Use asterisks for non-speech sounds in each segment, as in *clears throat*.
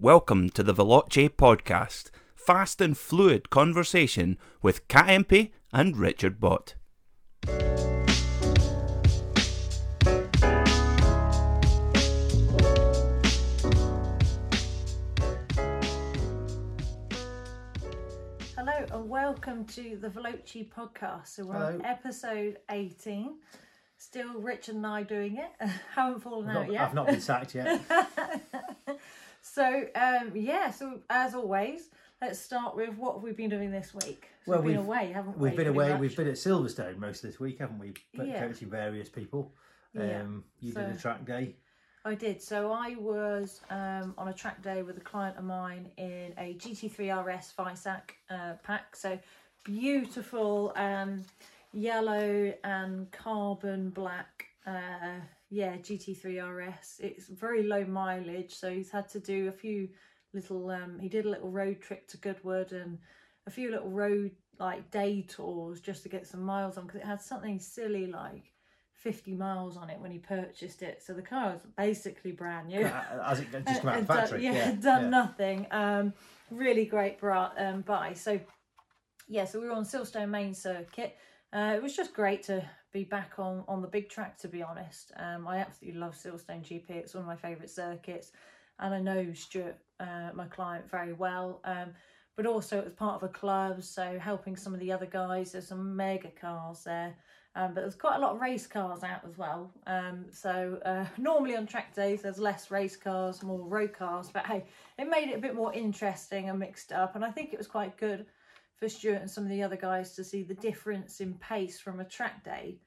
Welcome to the Veloce podcast, fast and fluid conversation with Kat Impey and Richard Bott. Hello and welcome to the Veloce podcast. So we're on episode 18. Still Richard and I doing it. *laughs* Haven't fallen I've out not, yet. I've not been sacked yet. *laughs* So um, yeah, so as always, let's start with what have we been doing this week? So Well, we've been away, haven't we? We've been away. much? We've been at Silverstone most of this week, haven't we? But Yeah. Coaching various people. Yeah. Um, you did a track day. I did. So I was um, on a track day with a client of mine in a GT3 RS Weissach uh, pack. So beautiful um, yellow and carbon black. Uh, yeah, GT3 RS. It's very low mileage, so he's had to do a few little. Um, he did a little road trip to Goodwood and a few little road like day tours just to get some miles on because it had something silly like 50 miles on it when he purchased it. So the car was basically brand new. Uh, As it just *laughs* come out of the done- factory. yeah, yeah, *laughs* done yeah. nothing. Um, really great bra- um, buy. So, yeah, so we were on Silverstone main circuit. Uh, it was just great to be back on on the big track. To be honest, um, I absolutely love Silverstone GP. It's one of my favourite circuits, and I know Stuart, uh, my client, very well. Um, but also it was part of a club, so helping some of the other guys. There's some mega cars there. Um, but there's quite a lot of race cars out as well. Um, so uh, *laughs* normally on track days there's less race cars, more road cars. But hey, it made it a bit more interesting and mixed up. And I think it was quite good for Stuart and some of the other guys to see the difference in pace from a track day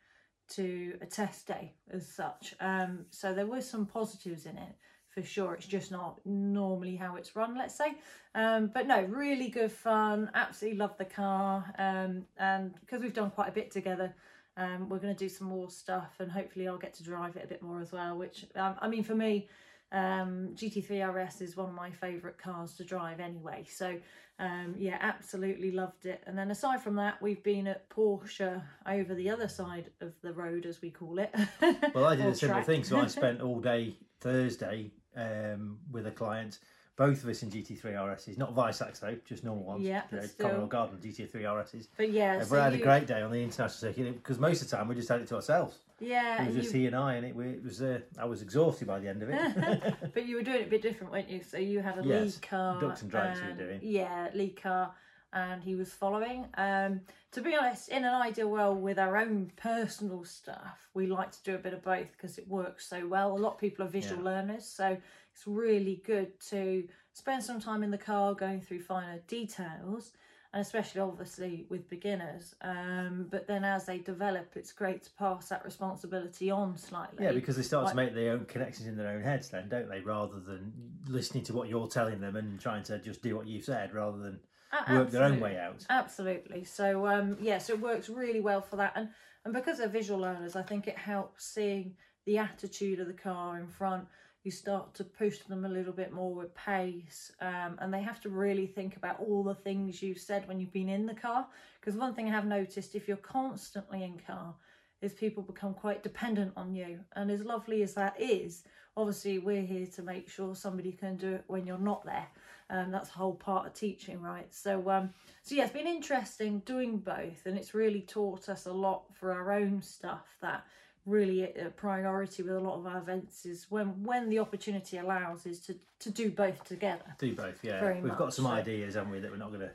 to a test day as such. Um, so there were some positives in it for sure. It's just not normally how it's run, let's say. Um, but no, really good fun. Absolutely love the car. Um, and because we've done quite a bit together, um, we're going to do some more stuff and hopefully I'll get to drive it a bit more as well. Which, um, I mean, for me, um, GT3 RS is one of my favourite cars to drive anyway. So, um, yeah, absolutely loved it. And then aside from that, we've been at Porsche over the other side of the road, as we call it. *laughs* Well, I did a similar track. thing. So I *laughs* spent all day Thursday um, with a client. Both of us in GT3 RSs, not Weissachs though, just normal ones. Yeah, you know, still. Commonwealth Garden GT3 RSs. but yeah, Uh, so we had a great day on the international circuit because most of the time we just had it to ourselves. Yeah, It was just you- he and I, and it, it was. Uh, I was exhausted by the end of it. *laughs* but you were doing it a bit different, weren't you? So you had a Yes, lead car. ducks and drakes we were doing. Yeah, lead car, and he was following. Um, to be honest, in an ideal world with our own personal stuff, we like to do a bit of both because it works so well. A lot of people are visual Yeah. learners, so it's really good to spend some time in the car going through finer details. And especially obviously with beginners, um, but then as they develop, it's great to pass that responsibility on slightly. Yeah, because they start Like- to make their own connections in their own heads, then, don't they? Rather than listening to what you're telling them and trying to just do what you've said, rather than work their own way out. Absolutely. So um yeah, so it works really well for that. And and because they're visual learners, I think it helps seeing the attitude of the car in front. You start to push them a little bit more with pace, um, and they have to really think about all the things you've said when you've been in the car. Because one thing I have noticed, if you're constantly in car, is people become quite dependent on you. And as lovely as that is, obviously we're here to make sure somebody can do it when you're not there. Um, that's the whole part of teaching, right? So, um, so yeah, it's been interesting doing both, and it's really taught us a lot for our own stuff. That really a priority with a lot of our events is when when the opportunity allows is to to do both together. Do both, yeah. Very We've got some so. ideas, haven't we, that we're not going to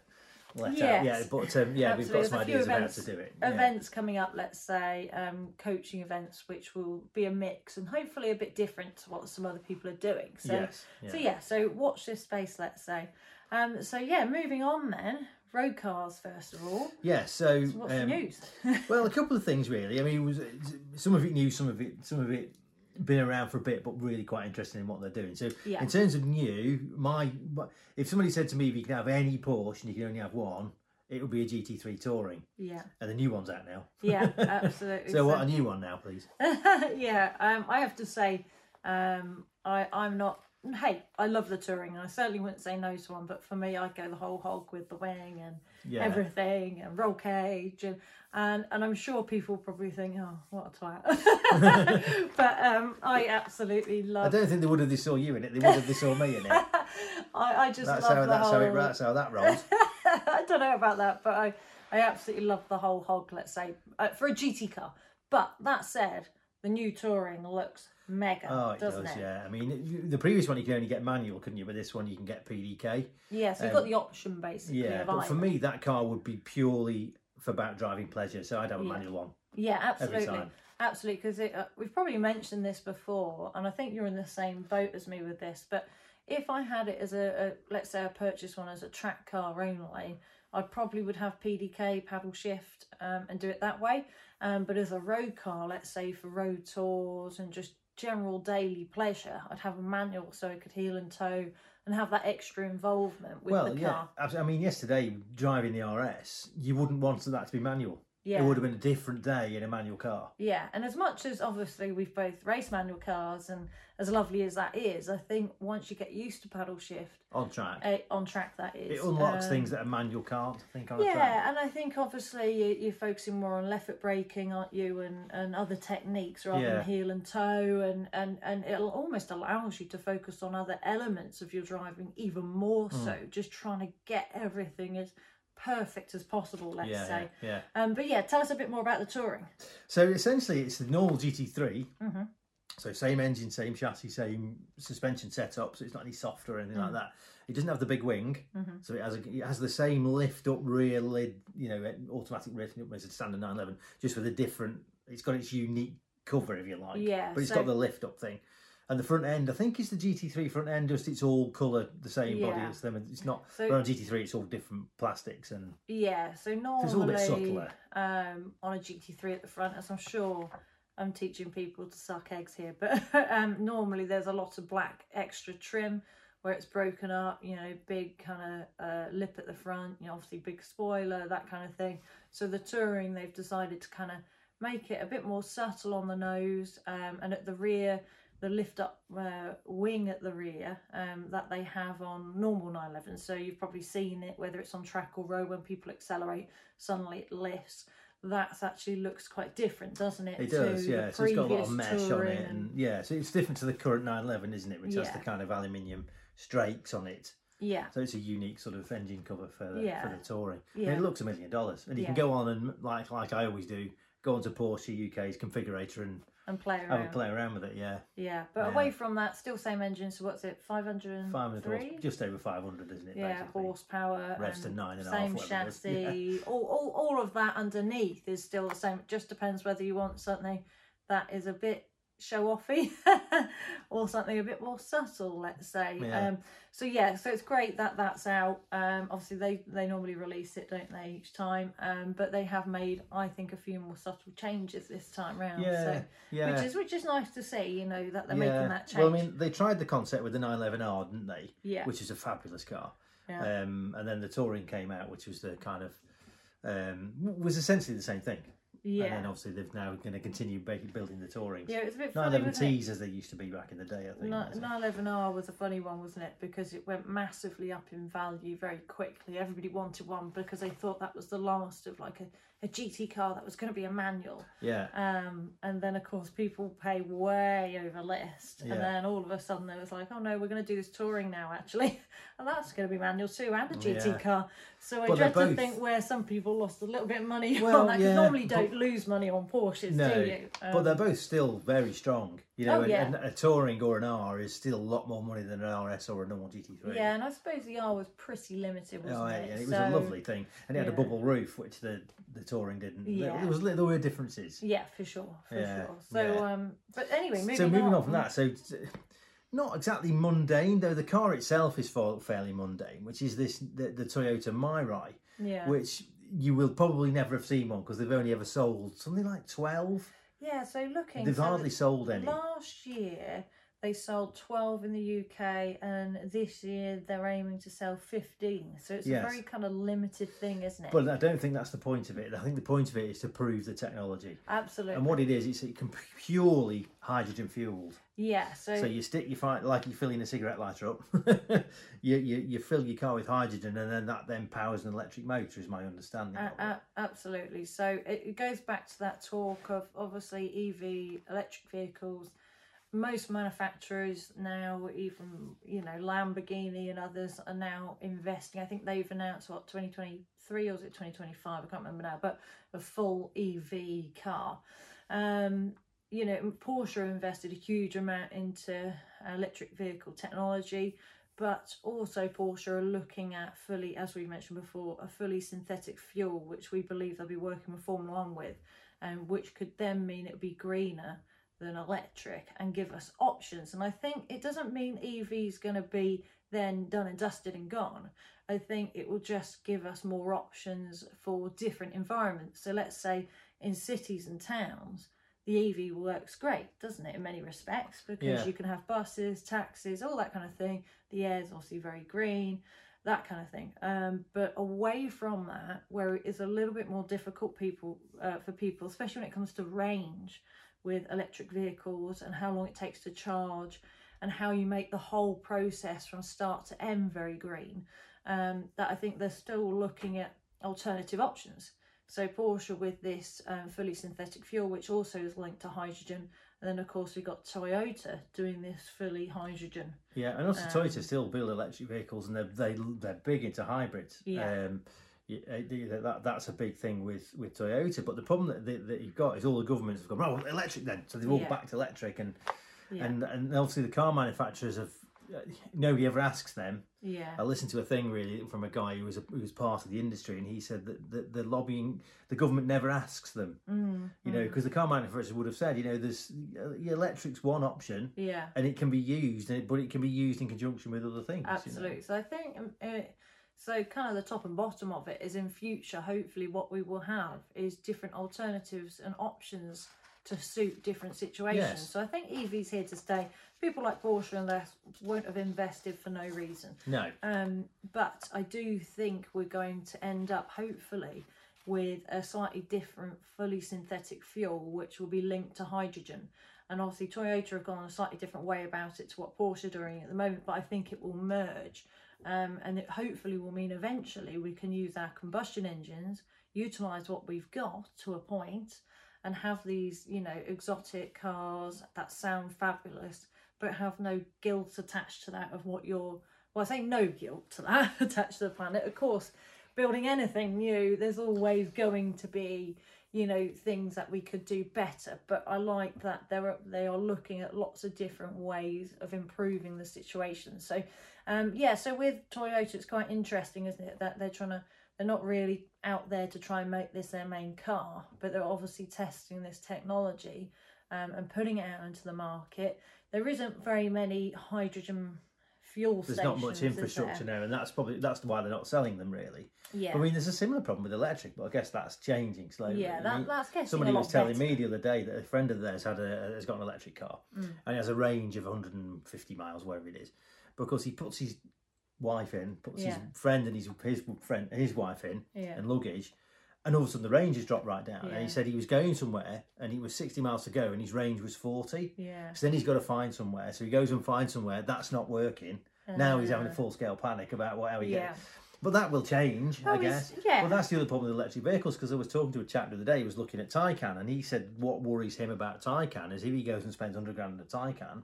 let out. Yes. Yeah, but um, yeah, we've got some There's a few ideas about events- to do it. Yeah. Events coming up, let's say, um, coaching events, which will be a mix and hopefully a bit different to what some other people are doing. So, Yes. So yeah. yeah, so watch this space, let's say. Um, so yeah, moving on then. Road cars first of all. Yeah, so, So what's um, the news? *laughs* well, a couple of things really. I mean, it was some of it new, some of it, some of it been around for a bit, but really quite interested in what they're doing. So, Yeah. in terms of new, my if somebody said to me, if you can have any Porsche and you can only have one, it would be a GT3 Touring, yeah, and the new one's out now. yeah, *laughs* absolutely. So, what a new one now, please? *laughs* yeah, um, I have to say, um, I I'm not. Hey, I love the touring, and I certainly wouldn't say no to one. But for me, I'd go the whole hog with the wing and Yeah. everything, and roll cage, and and and I'm sure people probably think, oh, what a twat. *laughs* but um, I absolutely love. I don't think they would have they saw you in it. They would have they saw me in it. *laughs* I, I just That's love how the that's whole. how it, that's how that rolls. *laughs* I don't know about that, but I, I absolutely love the whole hog. Let's say uh, for a GT car. But that said, the new Touring looks mega, Oh, it doesn't does, it? yeah. I mean, the previous one you could only get manual, couldn't you? But this one you can get PDK. Yeah, so you've Um, got the option basically. Yeah, but for me, that car would be purely for about driving pleasure. So I'd have a Yeah. manual one. Yeah, absolutely. Absolutely, because uh, we've probably mentioned this before, and I think you're in the same boat as me with this. But if I had it as a, a let's say I purchased one as a track car only, I probably would have PDK paddle shift um, and do it that way. Um, but as a road car, let's say for road tours and just general daily pleasure, I'd have a manual so I could heel and toe and have that extra involvement with well, the yeah. car. abs- I mean, yesterday driving the RS, you wouldn't want that to be manual. Yeah. It would have been a different day in a manual car. Yeah, and as much as obviously we've both raced manual cars, and as lovely as that is, I think once you get used to paddle shift On track. uh, on track, that is it unlocks um, things that a manual can't, I think, on Yeah, track. and I think obviously you- you're focusing more on left foot braking, aren't you, and, and other techniques rather Yeah. than heel and toe, and, and, and it almost allows you to focus on other elements of your driving even more Hmm. so, just trying to get everything as perfect as possible, let's Yeah, say. yeah. Um, but yeah, tell us a bit more about the touring. So essentially, it's the normal GT3. Mm-hmm. So same engine, same chassis, same suspension setup. So it's not any softer or anything Mm. like that. It doesn't have the big wing, Mm-hmm. so it has a, it has the same lift up rear lid, you know, automatic lifting up as a standard 911, just with a different. It's got its unique cover, if you like. Yeah, But it's so- got the lift up thing. And the front end, I think, is the GT3 front end. Just it's all colour, the same body Yeah. as them. It's not. So- but on GT3, it's all different plastics and Yeah, so it's all a normally bit subtler. um, on a GT3 at the front, as I'm sure I'm teaching people to suck eggs here, but *laughs* um, normally there's a lot of black extra trim where it's broken up, you know, big kind of uh, lip at the front, you know, obviously big spoiler, that kind of thing. So the Touring, they've decided to kind of make it a bit more subtle on the nose um, and at the rear the lift up uh, wing at the rear um, that they have on normal 911 so you've probably seen it whether it's on track or road when people accelerate suddenly it lifts that's actually looks quite different doesn't it It does, yeah. So it's got a lot of mesh on it, and yeah, so it's different to the current 911, isn't it? Which has the kind of aluminium strakes on it. yeah So it's a unique sort of engine cover for the, Yeah. for the touring. And Yeah. it looks a million dollars, and you can go on and like like I always do, go onto Porsche UK's configurator and and play have around a play around with it. Yeah, yeah but Yeah. away from that still same engine so what's it 503 500 horse, just over 500, isn't it? yeah, basically? horsepower, Revs to and nine and a half, same whatever it is. chassis, *laughs* all, all, all of that underneath is still the same. It just depends whether you want something that is a bit show offy *laughs* or something a bit more subtle, let's say. Yeah. Um, so yeah, so it's great that that's out. Um, obviously they they normally release it, don't they, each time? Um, but they have made, I think, a few more subtle changes this time round. Yeah, so, yeah. Which is which is nice to see, you know, that they're yeah. making that change. Well, I mean, they tried the concept with the 911R, didn't they? Yeah. Which is a fabulous car. Yeah. Um, and then the touring came out, which was the kind of um, was essentially the same thing. Yeah. And then obviously they've now going to continue building the tourings. yeah, it's a bit funny. 911 wasn't it? Ts as they used to be back in the day, I think. Ni- wasn't it? 911R was a funny one, wasn't it? Because it went massively up in value very quickly. Everybody wanted one because they thought that was the last of like a, a GT car that was going to be a manual. Yeah. Um, and then of course people pay way over list, Yeah. and then all of a sudden it was like, oh no, we're going to do this touring now actually, *laughs* and that's going to be manual too, and a GT Yeah. car. So I But dread to both- think where some people lost a little bit of money *laughs* Well, on that. yeah, normally don't lose money on Porsches, No, do you? but Um, they're both still very strong. You know, Oh, yeah. and a touring or an R is still a lot more money than an RS or a normal GT3. yeah, and I suppose the R was pretty limited, wasn't Oh, yeah, it? and it was So- a lovely thing, and it had a bubble roof, which the the touring didn't. Yeah. There, was there were differences. Yeah, for sure, for Yeah, sure. So, yeah. um, but anyway, moving so moving on, on from that, so not exactly mundane, though the car itself is fa- fairly mundane, which is this the, the Toyota Mirai, yeah, which you will probably never have seen one because they've only ever sold something like twelve. Yeah. So looking, They've so hardly sold any. Last year they sold twelve in the UK, and this year they're aiming to sell fifteen. So it's Yes. a very kind of limited thing, isn't it? But I don't think that's the point of it. I think the point of it is to prove the technology. Absolutely. And what it is, it's it can purely hydrogen fueled. yeah. So, So you stick your fire like you're filling a cigarette lighter up. *laughs* you, you you fill your car with hydrogen, and then that then powers an electric motor. Is my understanding. It. a- absolutely. So it, it goes back to that talk of obviously EV electric vehicles most manufacturers now, even you know Lamborghini and others, are now investing. I think they've announced what 2023 or is it 2025? I can't remember now, but a full EV car. Um, you know, Porsche invested a huge amount into electric vehicle technology, but also Porsche are looking at fully, as we mentioned before, a fully synthetic fuel, which we believe they'll be working with Formula One with, and which could then mean it would be greener than electric and give us options. And I think it doesn't mean EV is going to be then done and dusted and gone. I think it will just give us more options for different environments. So let's say in cities and towns, the EV works great, doesn't it, in many respects, because Yeah. you can have buses, taxis, all that kind of thing. The air is obviously very green, that kind of thing. Um, but away from that, where it is a little bit more difficult people uh, for people, especially when it comes to range with electric vehicles and how long it takes to charge and how you make the whole process from start to end very green. Um, that I think they're still looking at alternative options. So Porsche with this um, fully synthetic fuel, which also is linked to hydrogen, and then of course we've got Toyota doing this fully hydrogen. Yeah, and also Um, Toyota still build electric vehicles, and they're they they're big into hybrids. Yeah. Um, that that's a big thing with with Toyota. But the problem that, that, that you've got is all the governments have gone, oh, well, electric then, so they've all Yeah. backed electric, and Yeah, and and obviously the car manufacturers have. uh, Nobody ever asks them. yeah, I listened to a thing really from a guy who was a, who was part of the industry, and he said that the, the lobbying, the government never asks them. mm, You know, because the car manufacturers would have said, you know, there's uh, the electric's one option, yeah. and it can be used, but it can be used in conjunction with other things. you know. Absolutely. So I think um, uh, so. Kind of the top and bottom of it is in future. Hopefully, what we will have is different alternatives and options to suit different situations. Yes. So I think EV's here to stay. People like Porsche and less won't have invested for no reason. No. Um, but I do think we're going to end up, hopefully, with a slightly different, fully synthetic fuel, which will be linked to hydrogen. And obviously, Toyota have gone a slightly different way about it to what Porsche are doing at the moment, but I think it will merge. Um, and it hopefully will mean eventually we can use our combustion engines, utilise what we've got to a point, and have these, you know, exotic cars that sound fabulous, but have no guilt attached to that of what you're well, I say no guilt to that *laughs* attached to the planet. Of course, building anything new, there's always going to be, you know, things that we could do better. But I like that they're they are looking at lots of different ways of improving the situation. So, um, yeah. So with Toyota, it's quite interesting, isn't it, that they're trying to they're not really out there to try and make this their main car, but they're obviously testing this technology um, and putting it out into the market. There isn't very many hydrogen fuel There's stations. not much infrastructure now, and that's probably that's why they're not selling them really. Yeah. I mean, there's a similar problem with electric, but I guess that's changing slowly. yeah, I mean, that's getting Somebody a lot was telling better. me the other day that a friend of theirs had a has got an electric car, Mm. and it has a range of 150 miles, wherever it is, because he puts his wife in, puts his friend and his his friend his wife in, Yeah. and luggage, and all of a sudden the range has dropped right down. And he said he was going somewhere, and he was 60 miles to go, and his range was 40. Yeah. So then he's got to find somewhere. So he goes and finds somewhere that's not working. now he's having a Uh, full scale panic about what how he Yeah. gets. But that will change, I guess. yeah. Well, that's the other problem with electric vehicles because I was talking to a chap the other day who was looking at Taycan and he said what worries him about Taycan is if he goes and spends 100 grand on a Taycan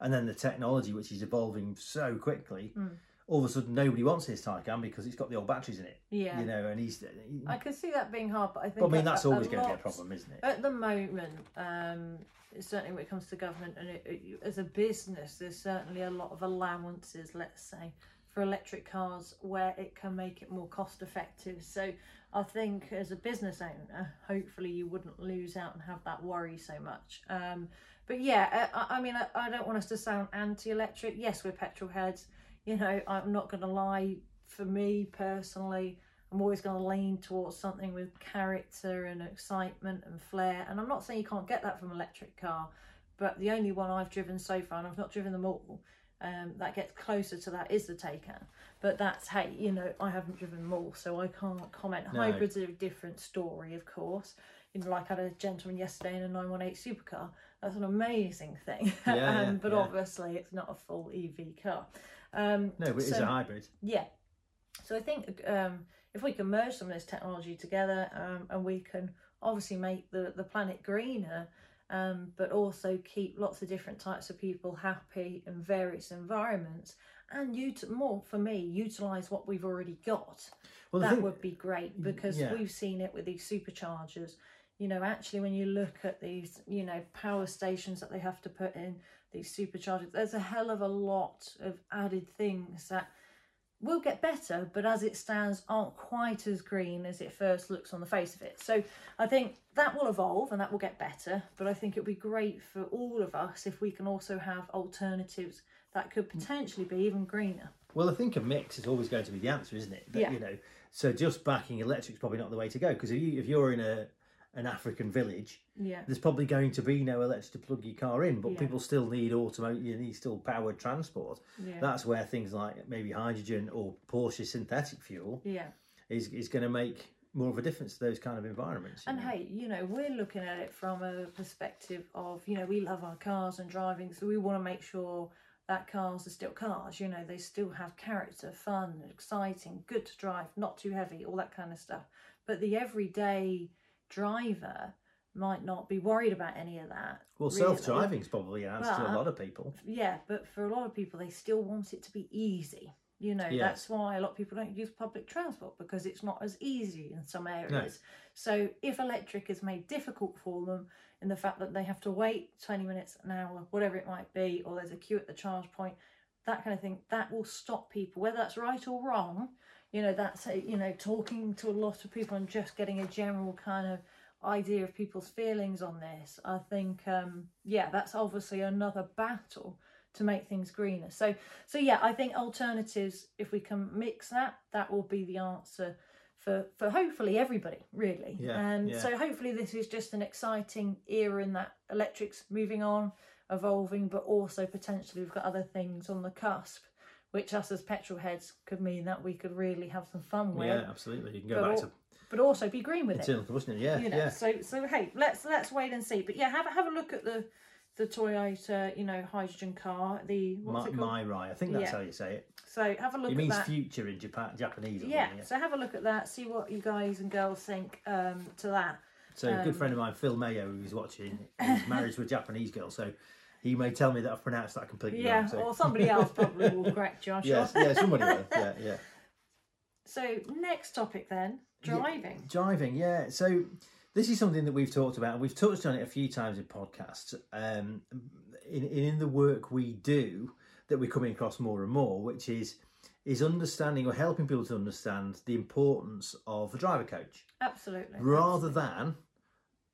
and then the technology, which is evolving so quickly, Hmm. All of a sudden nobody wants his Taycan because it's got the old batteries in it. Yeah. You know, and he's. he- I can see that being hard, but I think. but I mean, that's a- a always going to be a problem, isn't it? At the moment, um, certainly when it comes to government and it, it, as a business, there's certainly a lot of allowances, let's say, for electric cars where it can make it more cost effective. So I think as a business owner, hopefully you wouldn't lose out and have that worry so much. Um, but yeah, I, I mean, I, I don't want us to sound anti-electric. Yes, we're petrol heads. You know, I'm not going to lie. For me personally, I'm always going to lean towards something with character and excitement and flair. And I'm not saying you can't get that from an electric car, but the only one I've driven so far, and I've not driven them all, um, that gets closer to that is the Taycan. But that's hey, you know, I haven't driven them all, so I can't comment. No. Hybrids are a different story, of course. You know, like I had a gentleman yesterday in a 918 supercar. That's an amazing thing. *laughs* Yeah, um, but yeah. obviously, it's not a full EV car. Um, No, but it's so- a hybrid. yeah. So I think um, if we can merge some of this technology together um, and we can obviously make the, the planet greener um, but also keep lots of different types of people happy in various environments and ut- more for me utilize what we've already got Well, that thing- would be great because yeah. we've seen it with these superchargers you know actually when you look at these you know power stations that they have to put in these superchargers there's a hell of a lot of added things that will get better but as it stands aren't quite as green as it first looks on the face of it so i think that will evolve and that will get better but i think it would be great for all of us if we can also have alternatives that could mm. potentially be even greener Well, I think a mix is always going to be the answer, isn't it? But, Yeah. You know, so just backing electric's probably not the way to go because if you if you're in a an African village, yeah there's probably going to be no electric to plug your car in, but Yeah. people still need automotive, you need still powered transport. yeah That's where things like maybe hydrogen or Porsche synthetic fuel yeah is is going to make more of a difference to those kind of environments. And know. hey, you know, we're looking at it from a perspective of, you know, we love our cars and driving, so we want to make sure that cars are still cars. You know, they still have character, fun, exciting, good to drive, not too heavy, all that kind of stuff. But the everyday driver might not be worried about any of that. well, really. self-driving is probably an answer to a lot of people. Yeah, but for a lot of people, they still want it to be easy. You know, Yes. that's why a lot of people don't use public transport because it's not as easy in some areas. So if electric is made difficult for them in the fact that they have to wait 20 minutes, an hour, whatever it might be, or there's a queue at the charge point, that kind of thing, that will stop people, whether that's right or wrong. You know, that's, a, you know, talking to a lot of people and just getting a general kind of idea of people's feelings on this. I think, um, yeah, that's obviously another battle to make things greener. So, so yeah, I think alternatives, if we can mix that, that will be the answer for for hopefully everybody, really. Yeah, and yeah. so hopefully this is just an exciting era in that electrics moving on, evolving, but also potentially we've got other things on the cusp, which us as petrol heads could mean that we could really have some fun with, Yeah, absolutely. You can go but, back to but also be green with it internal combustion. Yeah, you know yeah. so so hey let's let's wait and see but yeah have a have a look at the the toyota you know hydrogen car the what's My, it I think that's Yeah. how you say it. so have a look It means that future in Japan, Japanese. or yeah so have a look at that see what you guys and girls think um to that So a good Um, friend of mine, Phil Mayo, who's watching, is married to a Japanese girl, so he may tell me that I've pronounced that completely yeah wrong. So. or somebody else probably will correct you i'm *laughs* sure Yes, yeah, somebody will. Yeah, yeah. *laughs* so next topic then driving Driving, yeah. So this is something that we've talked about. and We've touched on it a few times in podcasts. Um, in in the work we do, that we're coming across more and more, which is is understanding or helping people to understand the importance of a driver coach absolutely rather than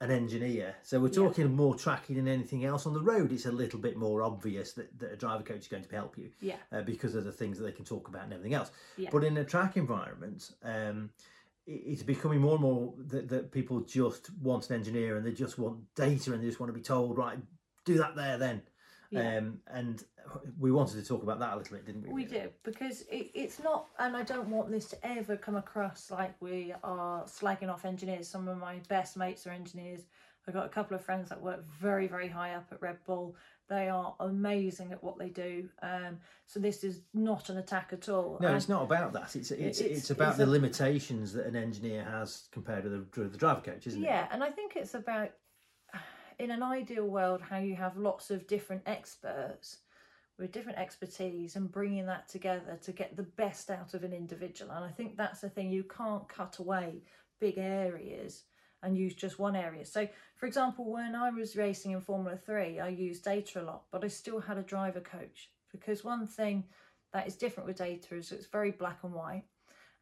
an engineer. So we're Yeah. talking more tracking than anything else. On the road, it's a little bit more obvious that, that a driver coach is going to help you yeah uh, because of the things that they can talk about and everything else. Yeah. But in a track environment, um, it's becoming more and more that, that people just want an engineer and they just want data and they just want to be told, right, do that there then. Yeah. Um, and we wanted to talk about that a little bit, didn't we? We do because it, it's not, and I don't want this to ever come across like we are slagging off engineers. Some of my best mates are engineers. I've got a couple of friends that work very, very high up at Red Bull. They are amazing at what they do. Um, so this is not an attack at all. No, And- it's not about that. It's it's, It's- it's, about it's the a- limitations that an engineer has compared to the, to the driver coach, isn't it? Yeah, and I think it's about, in an ideal world, how you have lots of different experts with different expertise and bringing that together to get the best out of an individual. And I think that's the thing, you can't cut away big areas and use just one area. So, for example, when I was racing in Formula 3, I used data a lot, but I still had a driver coach because one thing that is different with data is it's very black and white.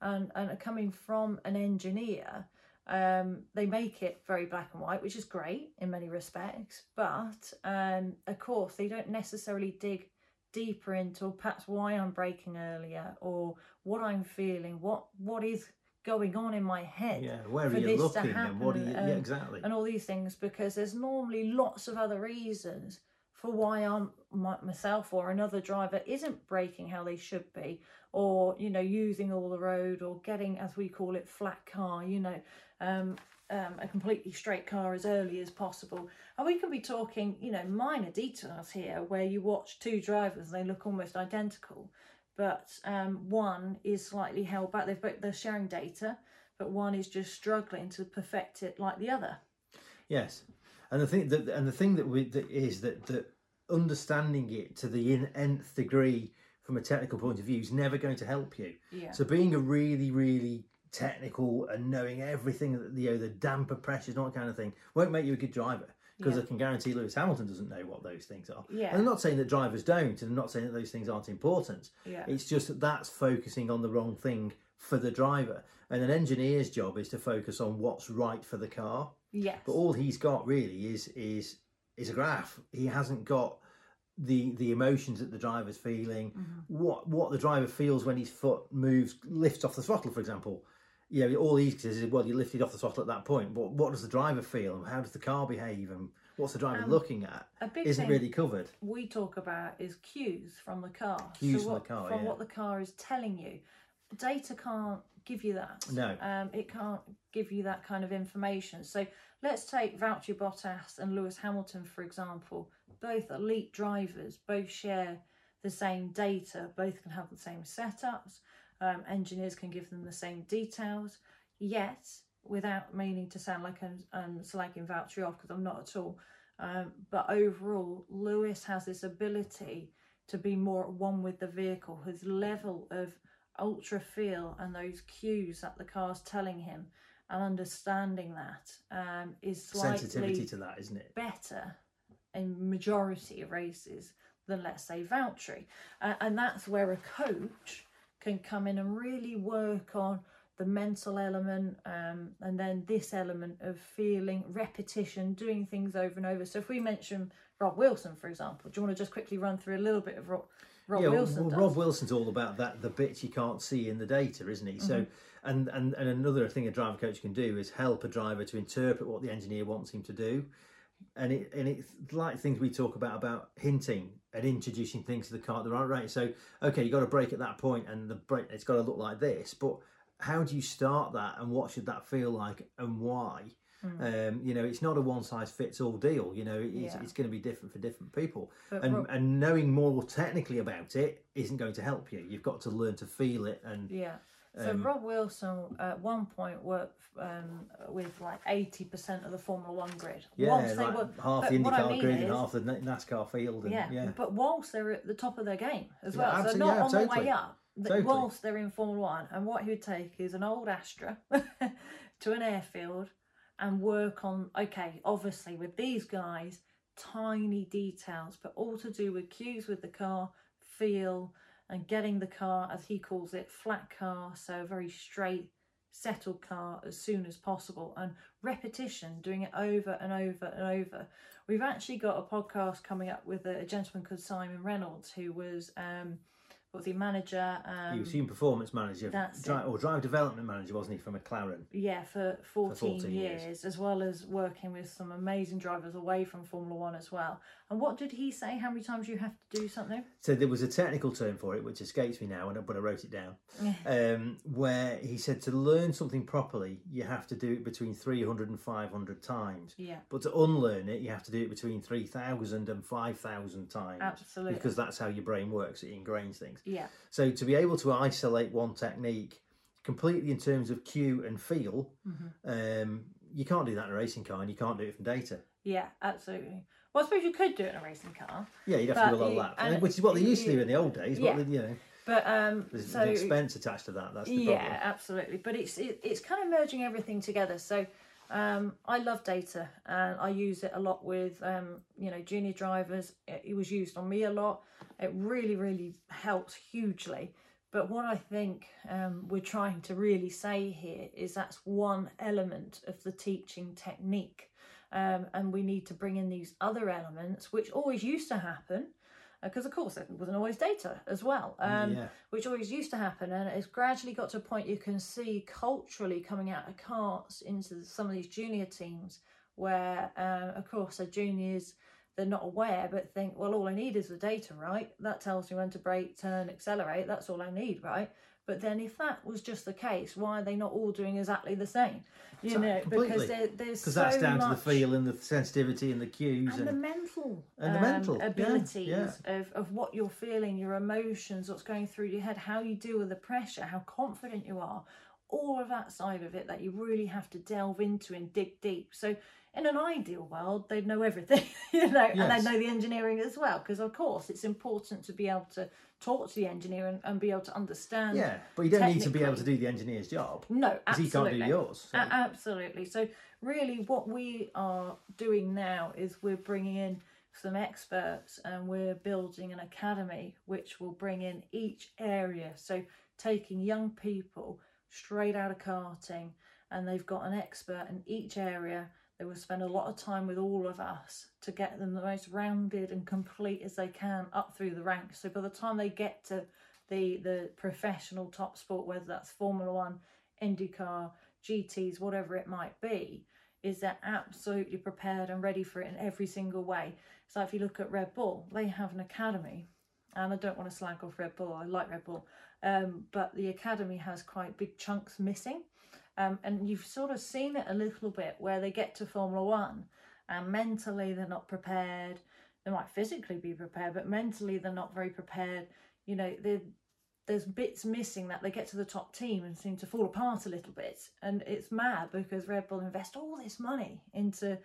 And, and coming from an engineer, um, they make it very black and white, which is great in many respects. But um, of course, they don't necessarily dig deeper into perhaps why I'm braking earlier or what I'm feeling, what what is going on in my head Yeah, where are for you this to looking and what are you? yeah, exactly. and all these things because there's normally lots of other reasons for why I'm my, myself or another driver isn't braking how they should be or you know using all the road or getting as we call it flat car you know um, um, a completely straight car as early as possible and we can be talking you know minor details here where you watch two drivers and they look almost identical but um, one is slightly held back they've both they're sharing data but one is just struggling to perfect it like the other Yes, And the thing that and the thing that we that is that that understanding it to the in, nth degree from a technical point of view is never going to help you. Yeah. So being a really really technical and knowing everything that you know the damper pressures all that kind of thing won't make you a good driver. Because Yeah. I can guarantee Lewis Hamilton doesn't know what those things are. Yeah. And I'm not saying that drivers don't, and I'm not saying that those things aren't important. Yeah. It's just that that's focusing on the wrong thing for the driver. And an engineer's job is to focus on what's right for the car. Yes. But all he's got really is is is a graph. He hasn't got the the emotions that the driver's feeling, Mm-hmm. what what the driver feels when his foot moves, lifts off the throttle, for example. You know, all he says is, well, you lifted off the throttle at that point. But what does the driver feel, and how does the car behave, and what's the driver Um, looking at? a big Isn't really covered. we talk about is cues from the car. Cues so from the what, car, From yeah. what the car is telling you. Data can't give you that. No. Um, it can't give you that kind of information. So let's take Valtteri Bottas and Lewis Hamilton, for example. Both elite drivers, both share the same data, both can have the same setups. Um, engineers can give them the same details. Yet, without meaning to sound like I'm, I'm slagging Valtteri off, because I'm not at all, um, but overall, Lewis has this ability to be more at one with the vehicle. His level of ultra feel and those cues that the car's telling him and understanding that um, is Sensitivity to that, isn't it? better in majority of races than let's say Valtteri. Uh, and that's where a coach can come in and really work on the mental element um, and then this element of feeling repetition, doing things over and over. So if we mention Rob Wilson, for example, do you want to just quickly run through a little bit of Rob, Rob yeah, Wilson? well? Rob Wilson's all about that the bits you can't see in the data, isn't he? So, Mm-hmm. and, and and another thing a driver coach can do is help a driver to interpret what the engineer wants him to do, and it and it's like things we talk about about hinting and introducing things to the car at the right rate. So, okay, you got to brake at that point, and the brake it's got to look like this, but how do you start that, and what should that feel like, and why? Um, you know, it's not a one size fits all deal. You know, it's. Yeah. it's going to be different for different people, But and and knowing more technically about it isn't going to help you. You've got to learn to feel it, and Yeah. So Um, Rob Wilson at one point worked um, with like eighty percent of the Formula One grid. yeah, Whilst they like were- half the I IndyCar mean grid and half the NASCAR field. And, yeah, yeah, but whilst they're at the top of their game as Yeah, well, so not yeah, on the way up. Totally. Whilst they're in Formula One, and what he would take is an old Astra *laughs* to an airfield and work on. Okay, obviously with these guys, tiny details, but all to do with cues with the car, feel, and getting the car, as he calls it, flat car, so very straight, settled car as soon as possible, and repetition, doing it over and over and over. We've actually got a podcast coming up with a, a gentleman called Simon Reynolds, who was um, was he manager? Um, he was human performance manager, that's dri- it. or drive development manager, wasn't he, for McLaren? yeah, for 14, 14 years, years. as well as working with some amazing drivers away from Formula One as well. And what did he say? How many times you have to do something? So there was a technical term for it, which escapes me now, but I wrote it down. *laughs* um, where he said to learn something properly, you have to do it between 300 and 500 times. Yeah, But to unlearn it, you have to do it between 3,000 and 5,000 times. Absolutely. Because that's how your brain works, it ingrains things. Yeah, So to be able to isolate one technique completely in terms of cue and feel, Mm-hmm. um, you can't do that in a racing car and you can't do it from data. yeah, absolutely. Well, I suppose you could do it in a racing car, Yeah, you'd have to do a lot of you- which is what they used to do in the old days. yeah. But you know, but um, there's so an expense attached to that. That's the yeah, problem. absolutely. But it's it, it's kind of merging everything together. So um, I love data and I use it a lot with um, you know junior drivers. It, it was used on me a lot. It really really helps hugely. But what I think um, we're trying to really say here is that's one element of the teaching technique. Um, and we need to bring in these other elements, which always used to happen, because of course there wasn't always data as well. Um, Yeah. which always used to happen, and it's gradually got to a point you can see culturally coming out of karts into some of these junior teams, where uh, of course the juniors they're not aware but think, well, all I need is the data, right? That tells me when to brake, turn, accelerate. That's all I need, right? But then, if that was just the case, why are they not all doing exactly the same? You know, because there, there's Because so that's down much to the feel and the sensitivity and the cues and and, the mental and the um, mental, abilities yeah. Of, of what you're feeling your emotions what's going through your head how you deal with the pressure how confident you are all of that side of it that you really have to delve into and dig deep so in an ideal world, they'd know everything, *laughs* you know, and they'd know the engineering as well. Because of course, it's important to be able to talk to the engineer and, and be able to understand. Yeah, but you don't need to be able to do the engineer's job No, because he absolutely. can't do yours. so- A- absolutely. So really, what we are doing now is we're bringing in some experts and we're building an academy which will bring in each area. So taking young people straight out of karting and they've got an expert in each area. They will spend a lot of time with all of us to get them the most rounded and complete as they can up through the ranks. So by the time they get to the the professional top sport, whether that's Formula One, IndyCar, GTs, whatever it might be, is they're absolutely prepared and ready for it in every single way. So if you look at Red Bull, they have an academy, and I don't want to slag off Red Bull. I like Red Bull, um, but the academy has quite big chunks missing, um, and you've sort of seen it a little bit where they get to Formula One, and mentally they're not prepared. They might physically be prepared, but mentally they're not very prepared. You know, there's bits missing that they get to the top team and seem to fall apart a little bit and it's mad because red bull invest all this money into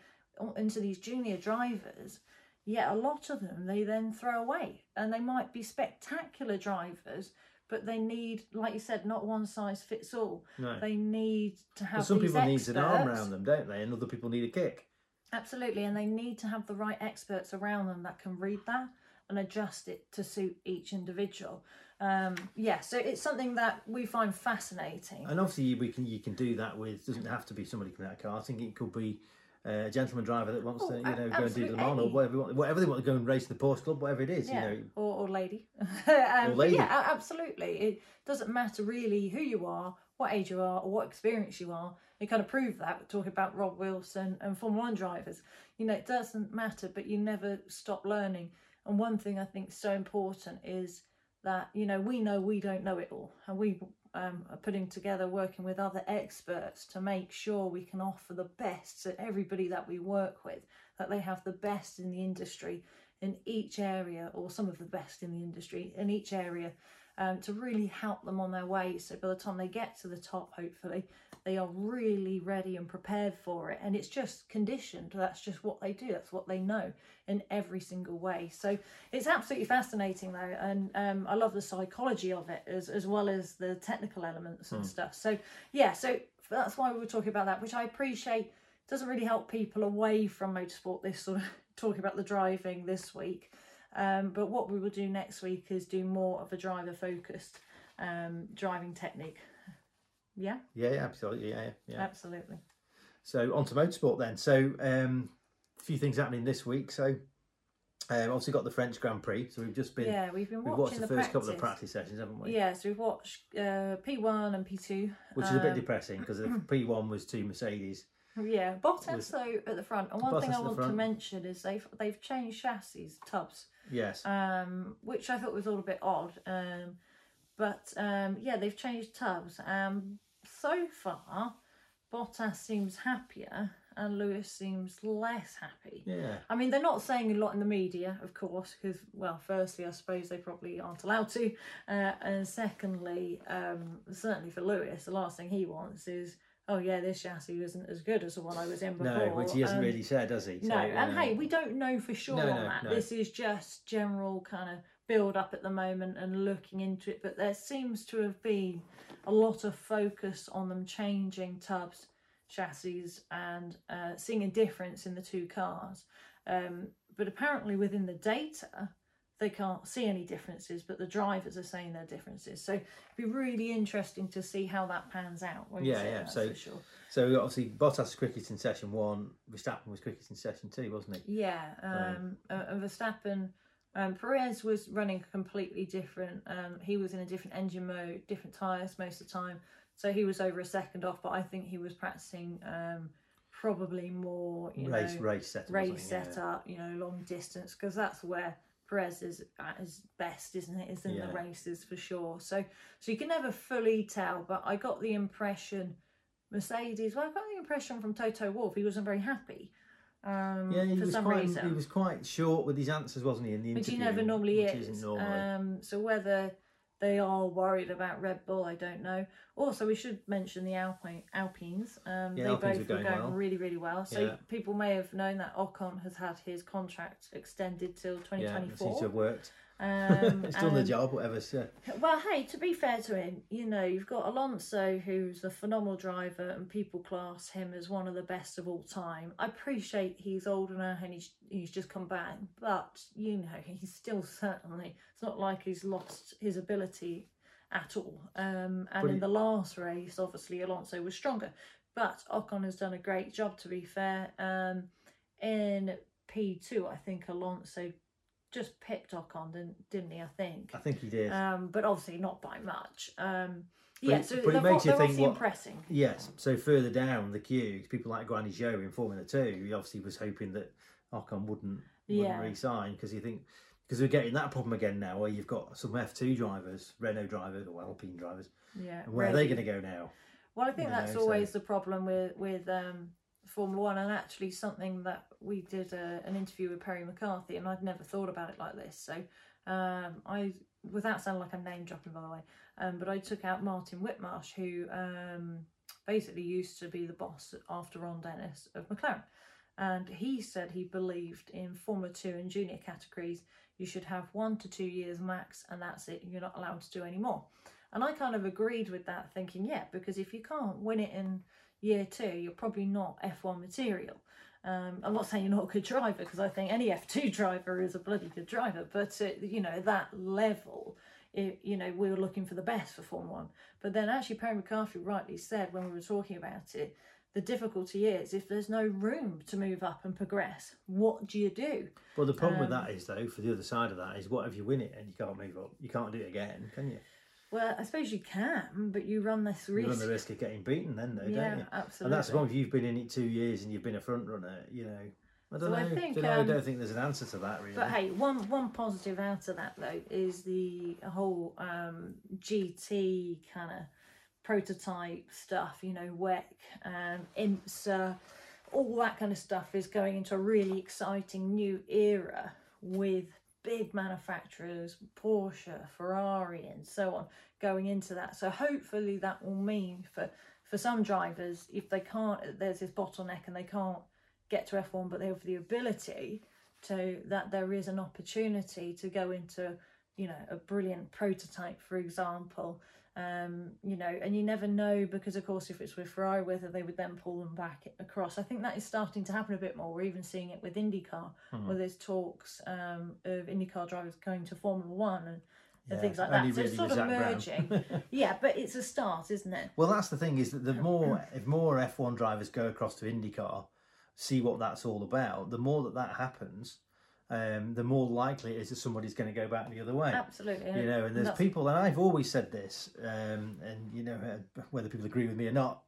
into these junior drivers yet a lot of them they then throw away and they might be spectacular drivers but they need like you said not one size fits all No. they need to have But some people need an arm around them, don't they? And other people need a kick. Absolutely, and they need to have the right experts around them that can read that and adjust it to suit each individual. Um, yeah, so it's something that we find fascinating. And obviously, we can you can do that with. Doesn't have to be somebody coming out of karting. It could be a gentleman driver that wants Oh, to, you know, go and do the mile or whatever, they want- whatever they want to go and race the Porsche Club, whatever it is. yeah, You know, or, or lady. *laughs* um, but lady. Yeah, absolutely. It doesn't matter really who you are, what age you are, or what experience you are. You kind of prove that. We're talking about Rob Wilson and Formula One drivers. You know, it doesn't matter, but you never stop learning. And one thing I think is so important is that, you know, we know we don't know it all. And we um, are putting together, working with other experts to make sure we can offer the best to everybody that we work with, that they have the best in the industry in each area, or some of the best in the industry in each area, um, to really help them on their way. So by the time they get to the top, hopefully, they are really ready and prepared for it. And it's just conditioned. That's just what they do. That's what they know in every single way. So it's absolutely fascinating, though, and um, I love the psychology of it as as well as the technical elements and stuff. So yeah, so that's why we were talking about that, which I appreciate. Doesn't really help people away from motorsport. This sort of *laughs* talking about the driving this week. Um, but what we will do next week is do more of a driver focused um, driving technique. Yeah, yeah, yeah, absolutely, yeah, yeah. absolutely. So on to motorsport then. So um, a few things happening this week. So um, obviously got the French Grand Prix. So we've just been Yeah, we've been we've watched the, the, first practice. couple of practice sessions, haven't we? Yeah, so we've watched uh, P1 and P2. Which is a bit Um, depressing because the P1 was two Mercedes. Yeah, Bottas though at the front. And one Bottas thing I want to mention is they've they've changed chassis tubs, Yes. um, which I thought was all a bit odd. Um, but um, yeah, they've changed tubs. Um, so far, Bottas seems happier and Lewis seems less happy. yeah. I mean, they're not saying a lot in the media, of course, because, well, firstly, I suppose they probably aren't allowed to. Uh, and secondly, um, certainly for Lewis, the last thing he wants is, oh, yeah, this chassis isn't as good as the one I was in before. No, which he hasn't and- really said, does he? No, and hey, we don't know for sure No, on no, that. no. This is just general kind of build up at the moment and looking into it. But there seems to have been a lot of focus on them changing tubs, chassis, and uh, seeing a difference in the two cars. Um, but apparently, within the data, they can't see any differences, but the drivers are saying there are differences. So it'd be really interesting to see how that pans out. Yeah, yeah, so- sure. So obviously Bottas was quickest in session one. Verstappen was quickest in session two, wasn't he? Yeah, um, uh, and Verstappen, um, Perez was running completely different. Um, he was in a different engine mode, different tyres most of the time, so he was over a second off. But I think he was practicing um, probably more, you race know, race setup. race something, yeah. setup, you know, long distance, because that's where Perez is at his best, isn't it? Is in Yeah. the races for sure. So, so you can never fully tell. But I got the impression Mercedes. Well, I got the impression from Toto Wolff he wasn't very happy. Um, Yeah, he for was some quite reason he was quite short with his answers, wasn't he? In the interview, which he never normally which is. isn't normally. Um, so whether they are worried about Red Bull. I don't know. Also, we should mention the Alpine Alpines. Um, Yeah, they Alpines both are going were going well. really, really well. So Yeah. people may have known that Ocon has had his contract extended till 2024. Yeah, it seems to have worked. Um, it's done the job, whatever. So. well, hey, to be fair to him, you know, you've got Alonso, who's a phenomenal driver, and people class him as one of the best of all time. I appreciate he's older now and he's he's just come back, but you know, *laughs* he's still certainly. It's not like he's lost his ability at all. Um, and But in he- the last race, obviously Alonso was stronger, but Ocon has done a great job. To be fair, um, in P two, I think Alonso just picked Ocon, didn't, didn't he? I think. I think he did. Um, but obviously not by much. Um, But yeah, it- so but it makes you think what- impressing. Yes. So further down the queue, people like Guanyu Zhou in Formula Two, he obviously was hoping that Ocon wouldn't, wouldn't Yeah. re-sign because you think because we're getting that problem again now, where you've got some F two drivers, Renault drivers or Alpine drivers, Yeah. where are they going to go now? Well, I think you that's know, so- always the problem with with um, Formula One, and actually something that we did a, an interview with Perry McCarthy, and I'd never thought about it like this. So um, I, without sounding like I'm name dropping, by the way, um, but I took out Martin Whitmarsh, who um, basically used to be the boss after Ron Dennis of McLaren. And he said he believed in Formula 2 and junior categories, you should have one to two years max, and that's it. You're not allowed to do any more. And I kind of agreed with that, thinking, yeah, because if you can't win it in year two, you're probably not F1 material. Um, I'm not saying you're not a good driver because I think any F2 *laughs* driver is a bloody good driver, but uh, you know that level, it, you know we were looking for the best for Formula One. But then actually Perry McCarthy rightly said when we were talking about it, the difficulty is if there's no room to move up and progress, what do you do? Well, the problem with Um, that is though, for the other side of that is, what if you win it and you can't move up? You can't do it again, can you? Well, I suppose you can, but you run this You run the risk of getting beaten then, though, yeah, don't you? absolutely. And that's the problem. If you've been in it two years and you've been a front runner, you know. I don't So I know. think, don't know. I um, don't think there's an answer to that really. But hey, one one positive out of that though is the whole um, GT kind of prototype stuff. You know, WEC, um, IMSA, all that kind of stuff is going into a really exciting new era with big manufacturers, Porsche, Ferrari, and so on, going into that. So hopefully that will mean for for some drivers, if they can't, there's this bottleneck and they can't get to F1, but they have the ability to that there is an opportunity to go into you know a brilliant prototype for example um you know and you never know because of course if it's with Ferrari whether they would then pull them back across. I think that is starting to happen a bit more. We're even seeing it with IndyCar Hmm. where there's talks um of IndyCar drivers going to Formula 1 and, and things like that. So it's sort of merging. *laughs* Yeah but it's a start isn't it? Well, that's the thing is that the more if more F1 drivers go across to IndyCar, see what that's all about, the more that that happens, um, the more likely it is that somebody's going to go back the other way. absolutely You know, and there's that's- people, and I've always said this, um, and you know, uh, whether people agree with me or not,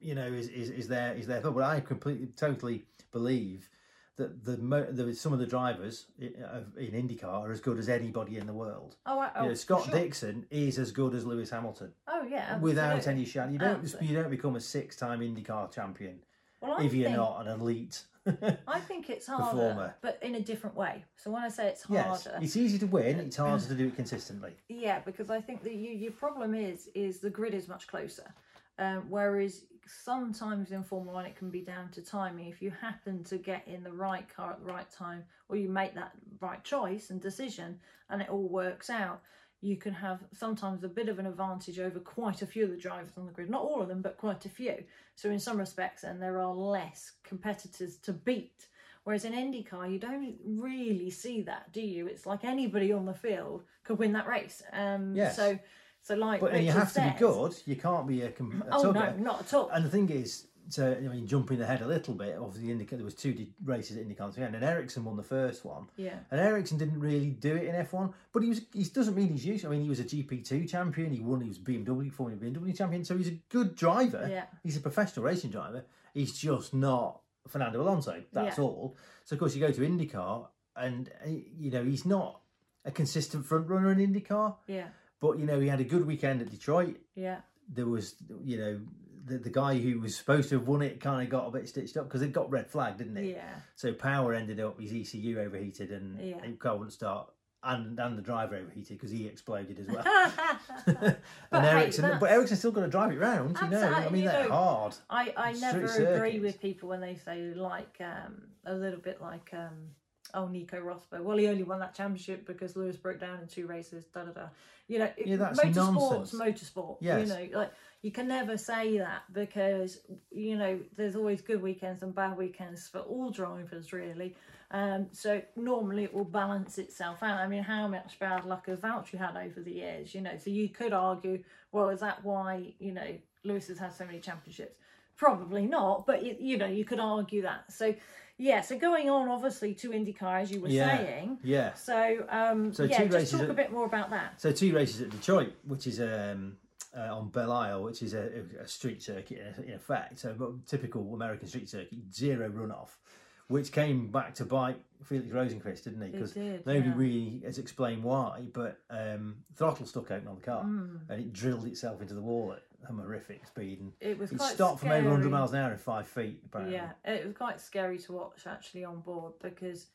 you know, is is, is there is there? But I completely, totally believe that the, mo- the some of the drivers in IndyCar are as good as anybody in the world. oh, I, oh you know, Scott sure. Dixon is as good as Lewis Hamilton oh yeah without any shadow. You don't Absolutely. you don't become a six-time IndyCar champion well, if you're think- not an elite. *laughs* I think it's harder, performer. but in a different way. So when I say it's yes, harder, it's easy to win. It's *clears throat* harder to do it consistently. yeah, because I think that you, your problem is is the grid is much closer. Um, whereas sometimes in Formula One it can be down to timing. If you happen to get in the right car at the right time, or you make that right choice and decision, and it all works out, you can have sometimes a bit of an advantage over quite a few of the drivers on the grid. Not all of them, but quite a few. So in some respects, then there are less competitors to beat. Whereas in IndyCar, you don't really see that, do you? It's like anybody on the field could win that race. Um, Yes. So, so like, But and you have to be good. You can't be a, com- a Oh no, not at all. And the thing is, to, I mean, jumping ahead a little bit, obviously, IndyCar, there was two races at IndyCar the and Ericsson won the first one. yeah, And Ericsson didn't really do it in F1, but he was. He doesn't mean he's used. I mean, he was a GP2 champion. He won. He was BMW Formula BMW champion. So he's a good driver. Yeah. He's a professional racing driver. He's just not Fernando Alonso. That's Yeah. all. So of course you go to IndyCar, and uh, you know he's not a consistent front runner in IndyCar. yeah, But you know he had a good weekend at Detroit. yeah, There was, you know, the, the guy who was supposed to have won it kind of got a bit stitched up because it got red flag, didn't it? yeah, So Power ended up his ECU overheated and Yeah. the car wouldn't start. and and the driver overheated because he exploded as well. *laughs* *laughs* but and hey, Ericsson, that's- but Ericsson's still got to drive it round. You know, I mean you they're know. hard. I, I never agree with people when they say like um, a little bit like um, oh Nico Rosberg. Well, he only won that championship because Lewis broke down in two races. Da da da. You know, it- Yeah, that's motorsport's nonsense. motorsport. Yes. You know, like you can never say that because you know there's always good weekends and bad weekends for all drivers really. Um, so normally it will balance itself out. I mean, how much bad luck has Valtteri had over the years? You know, so you could argue, well, is that why you know Lewis has had so many championships? Probably not, but you, you know you could argue that. So yeah, so going on obviously to IndyCar as you were Yeah. saying. Yeah. So um, So yeah, two just races talk at- a bit more about that. So two races at Detroit, which is um, uh, on Belle Isle, which is a, a street circuit in, effect. So a typical American street circuit, zero runoff, which came back to bite Felix Rosenqvist, didn't he? Because nobody yeah. really has explained why, but um, throttle stuck open on the car Mm. and it drilled itself into the wall at a horrific speed. And It was it quite stopped from over 100 miles an hour in five feet, apparently. Yeah, it was quite scary to watch actually on board because,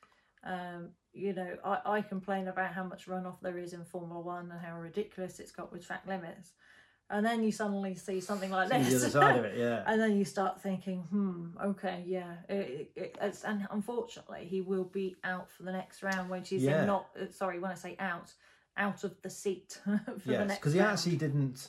um, you know, I, I complain about how much runoff there is in Formula One and how ridiculous it's got with track limits. And then you suddenly see something like See this. the other side of *laughs* it, yeah. and then you start thinking, hmm, okay, yeah. It, it, it's, and unfortunately, he will be out for the next round when she's Yeah. in not, uh, sorry, when I say out, out of the seat *laughs* for the yes, next because he actually didn't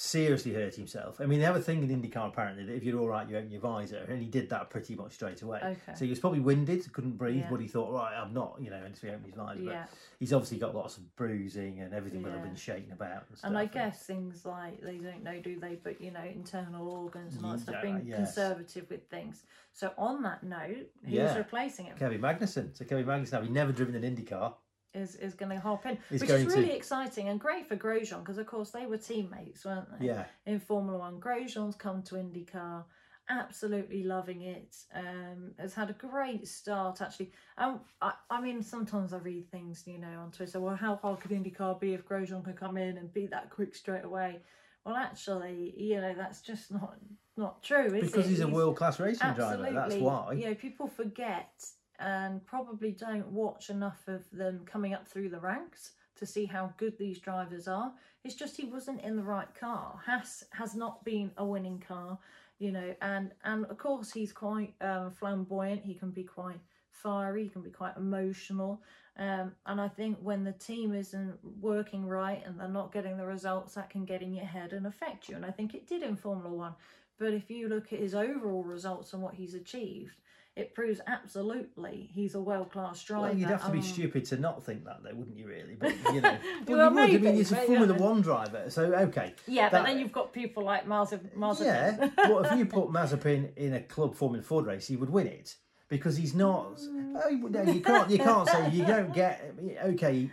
seriously hurt himself. I mean, they have a thing in IndyCar apparently that if you're all right, you open your visor, and he did that pretty much straight away. Okay. So he was probably winded, couldn't breathe, Yeah. but he thought, right, I'm not, you know, and so he opened his visor. Yeah. But he's obviously got lots of bruising and everything will have been shaken about. And, stuff. And I guess things like they don't know, do they? But you know, internal organs and all that stuff, being yes. conservative with things. So on that note, who's Yeah. replacing him Kevin Magnussen. So Kevin Magnussen, having never driven an IndyCar, is is going to hop in, He's which is to. really exciting and great for Grosjean because of course they were teammates, weren't they? yeah, In Formula One, Grosjean's come to IndyCar, absolutely loving it. Um, has had a great start actually. Um, I, I mean, sometimes I read things, you know, on Twitter. Well, how hard could IndyCar be if Grosjean could come in and be that quick straight away? Well, actually, you know, that's just not not true, is because it? he's a world class racing driver. That's why. You know, people forget and probably don't watch enough of them coming up through the ranks to see how good these drivers are. It's just he wasn't in the right car. Haas has not been a winning car, you know, and and of course he's quite um, flamboyant. He can be quite fiery. He can be quite emotional. Um, and I think when the team isn't working right and they're not getting the results, that can get in your head and affect you. And I think it did in Formula One. But if you look at his overall results and what he's achieved, it proves absolutely he's a world class driver. Well, you'd have to be Um, stupid to not think that, though, wouldn't you? Really, but you know, *laughs* Well, you would. I mean, he's a Formula. One driver, so okay. Yeah, but then you've got people like Mazepin. Mazepin. Yeah, *laughs* but if you put Mazepin in a club Formula Ford race, he would win it because he's not. Mm. Oh, no, you can't. You can't say you don't get. Okay, you,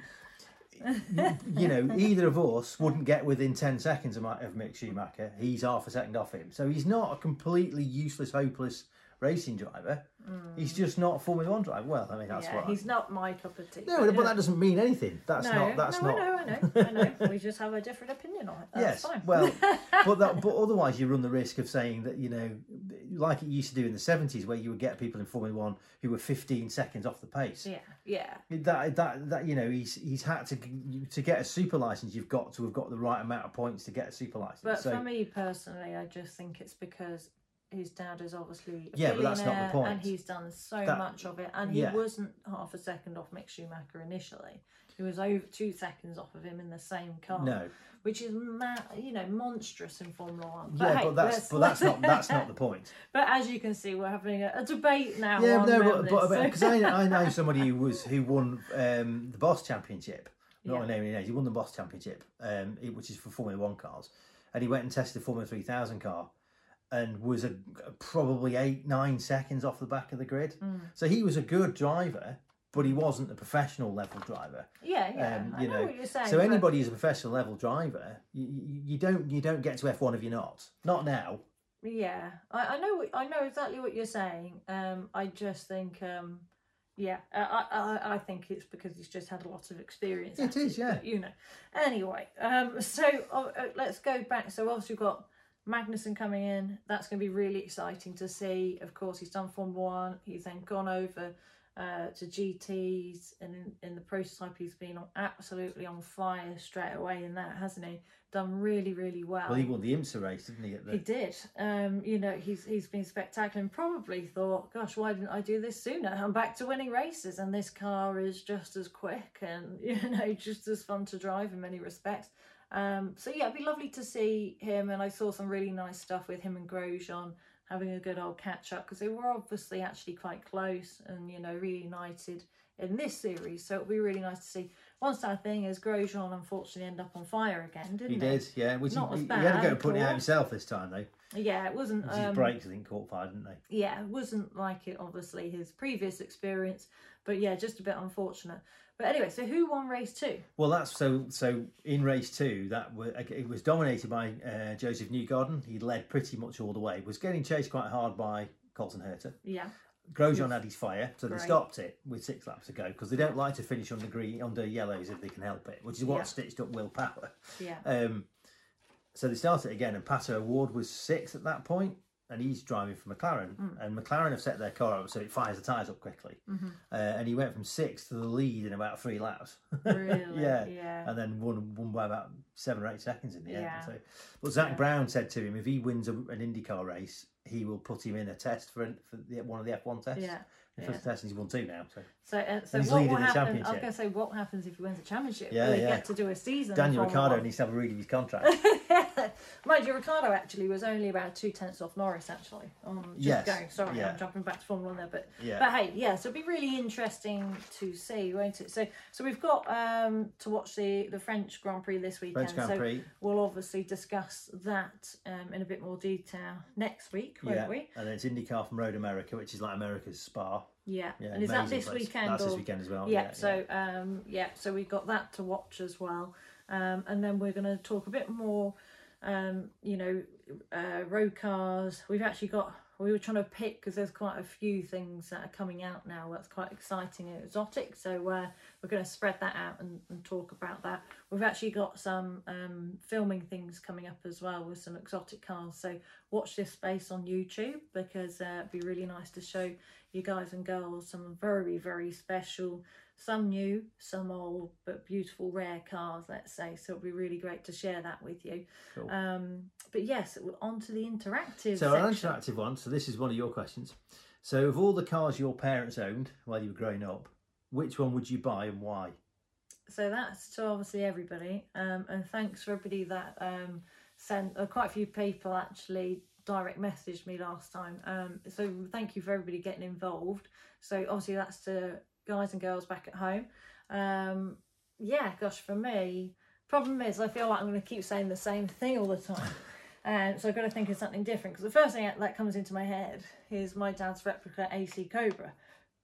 you know, either of us wouldn't get within ten seconds of, of Mick Schumacher. He's half a second off him, so he's not a completely useless, hopeless racing driver. He's just not a Formula One driver. Well, I mean that's Mm. yeah, what. I- he's not my cup of tea. no, but that doesn't mean anything. That's no, not. That's no, not. I know, I know, *laughs* I know. We just have a different opinion on it. That's yes. fine. Well, *laughs* but that, but otherwise you run the risk of saying that you know, like it used to do in the seventies, where you would get people in Formula One who were fifteen seconds off the pace. yeah, yeah. That that that you know he's he's had to to get a super license. You've got to have got the right amount of points to get a super license. But so for me personally, I just think it's because his dad is obviously a Yeah, but that's not the point. and he's done so That- much of it. And he yeah. wasn't half a second off Mick Schumacher initially. He was over two seconds off of him in the same car. no, which is ma- you know monstrous in Formula One. yeah, hey, but that's but that's not that's not *laughs* the point. But as you can see, we're having a, a debate now. Yeah, no, but but because I, I *laughs* know somebody who was who won um, the Boss Championship. Not Yeah. naming names. He won the Boss Championship, um, which is for Formula One cars, and he went and tested the Formula Three Thousand car, and was a, probably eight nine seconds off the back of the grid. Mm. So he was a good driver, but he wasn't a professional level driver. yeah, yeah, Um, I know, know, what you're saying. So anybody who's a professional level driver, you, you, you don't you don't get to F one if you're not. Not now. Yeah, I, I know. I know exactly what you're saying. Um, I just think, um, yeah, I, I, I think it's because he's just had a lot of experience. It yeah. you know. Anyway, um, so uh, uh, let's go back. So obviously we've got Magnussen coming in. That's going to be really exciting to see. Of course, he's done Formula One. He's then gone over uh, to GTs, and in, in the prototype, he's been on, absolutely on fire straight away in that, hasn't he? Done really, really well. Well, he won the IMSA race, didn't he? He did. Um, you know, he's he's been spectacular and probably thought, gosh, why didn't I do this sooner? I'm back to winning races and this car is just as quick and, *laughs* you know, just as fun to drive in many respects. Um, so yeah, it'd be lovely to see him and I saw some really nice stuff with him and Grosjean having a good old catch up because they were obviously actually quite close and, you know, reunited in this series. So it'll be really nice to see. One sad thing is Grosjean unfortunately ended up on fire again, didn't He he? did, yeah. Which Not he, as he had to go and put it out himself this time, though. Yeah, it wasn't. His Um, brakes, I think, caught fire, didn't they? yeah, it wasn't like it obviously his previous experience, but yeah, just a bit unfortunate. But anyway, so who won race two? Well, that's so. So in race two, that was it was dominated by uh, Josef Newgarden. He led pretty much all the way. Was getting chased quite hard by Colton Herta. Yeah, Grosjean had his fire, so they Great. stopped it with six laps to go because they don't like to finish under green, under yellows if they can help it, which is what Yeah. stitched up Will Power. yeah, Um, so they started again, and Pato O'Ward was sixth at that point, and he's driving for McLaren. Hmm. And McLaren have set their car up so it fires the tyres up quickly. Mm-hmm. Uh, and he went from sixth to the lead in about three laps. really, *laughs* yeah. yeah, And then won, won by about seven or eight seconds in the Yeah. end. So, but Zak Yeah. Brown said to him, if he wins a, an IndyCar race, he will put him in a test for, for the, one of the F1 tests. yeah. The yeah. first test, and he's won two now. So So, uh, so what will the happen? I was going to say, what happens if he wins a championship? Yeah, Will he yeah. get to do a season? Daniel Ricciardo needs to have a read of his contract. *laughs* Mind you, Ricciardo actually was only about two tenths off Norris. Actually, um, just Yes, going. Sorry, yeah. I'm jumping back to Formula One there, but Yeah. but hey, yeah. So it'll be really interesting to see, won't it? So so we've got um to watch the the French Grand Prix this weekend. French Grand so Prix. we'll obviously discuss that um in a bit more detail next week, won't Yeah, we? and then it's IndyCar from Road America, which is like America's Spa. Yeah. Yeah, and is that this place. weekend? That's or... this weekend as well. yeah, yeah, so um yeah so we've got that to watch as well um and then we're going to talk a bit more um you know uh road cars we've actually got we were trying to pick because there's quite a few things that are coming out now that's quite exciting and exotic so uh, we're going to spread that out and, and talk about that we've actually got some um filming things coming up as well with some exotic cars so watch this space on youtube because uh, it'd be really nice to show you guys and girls some very very special some new some old but beautiful rare cars let's say so it'll be really great to share that with you Cool. um but yes on to the interactive So an section. interactive one. So this is one of your questions. So of all the cars your parents owned while you were growing up, which one would you buy and why? so that's to obviously everybody um and thanks for everybody that um sent uh, quite a few people actually direct messaged me last time. Um so thank you for everybody getting involved. So obviously that's to guys and girls back at home. Um yeah gosh for me problem is i feel like i'm going to keep saying the same thing all the time. And *laughs* so i've got to think of something different because the first thing that comes into my head is my dad's replica ac cobra.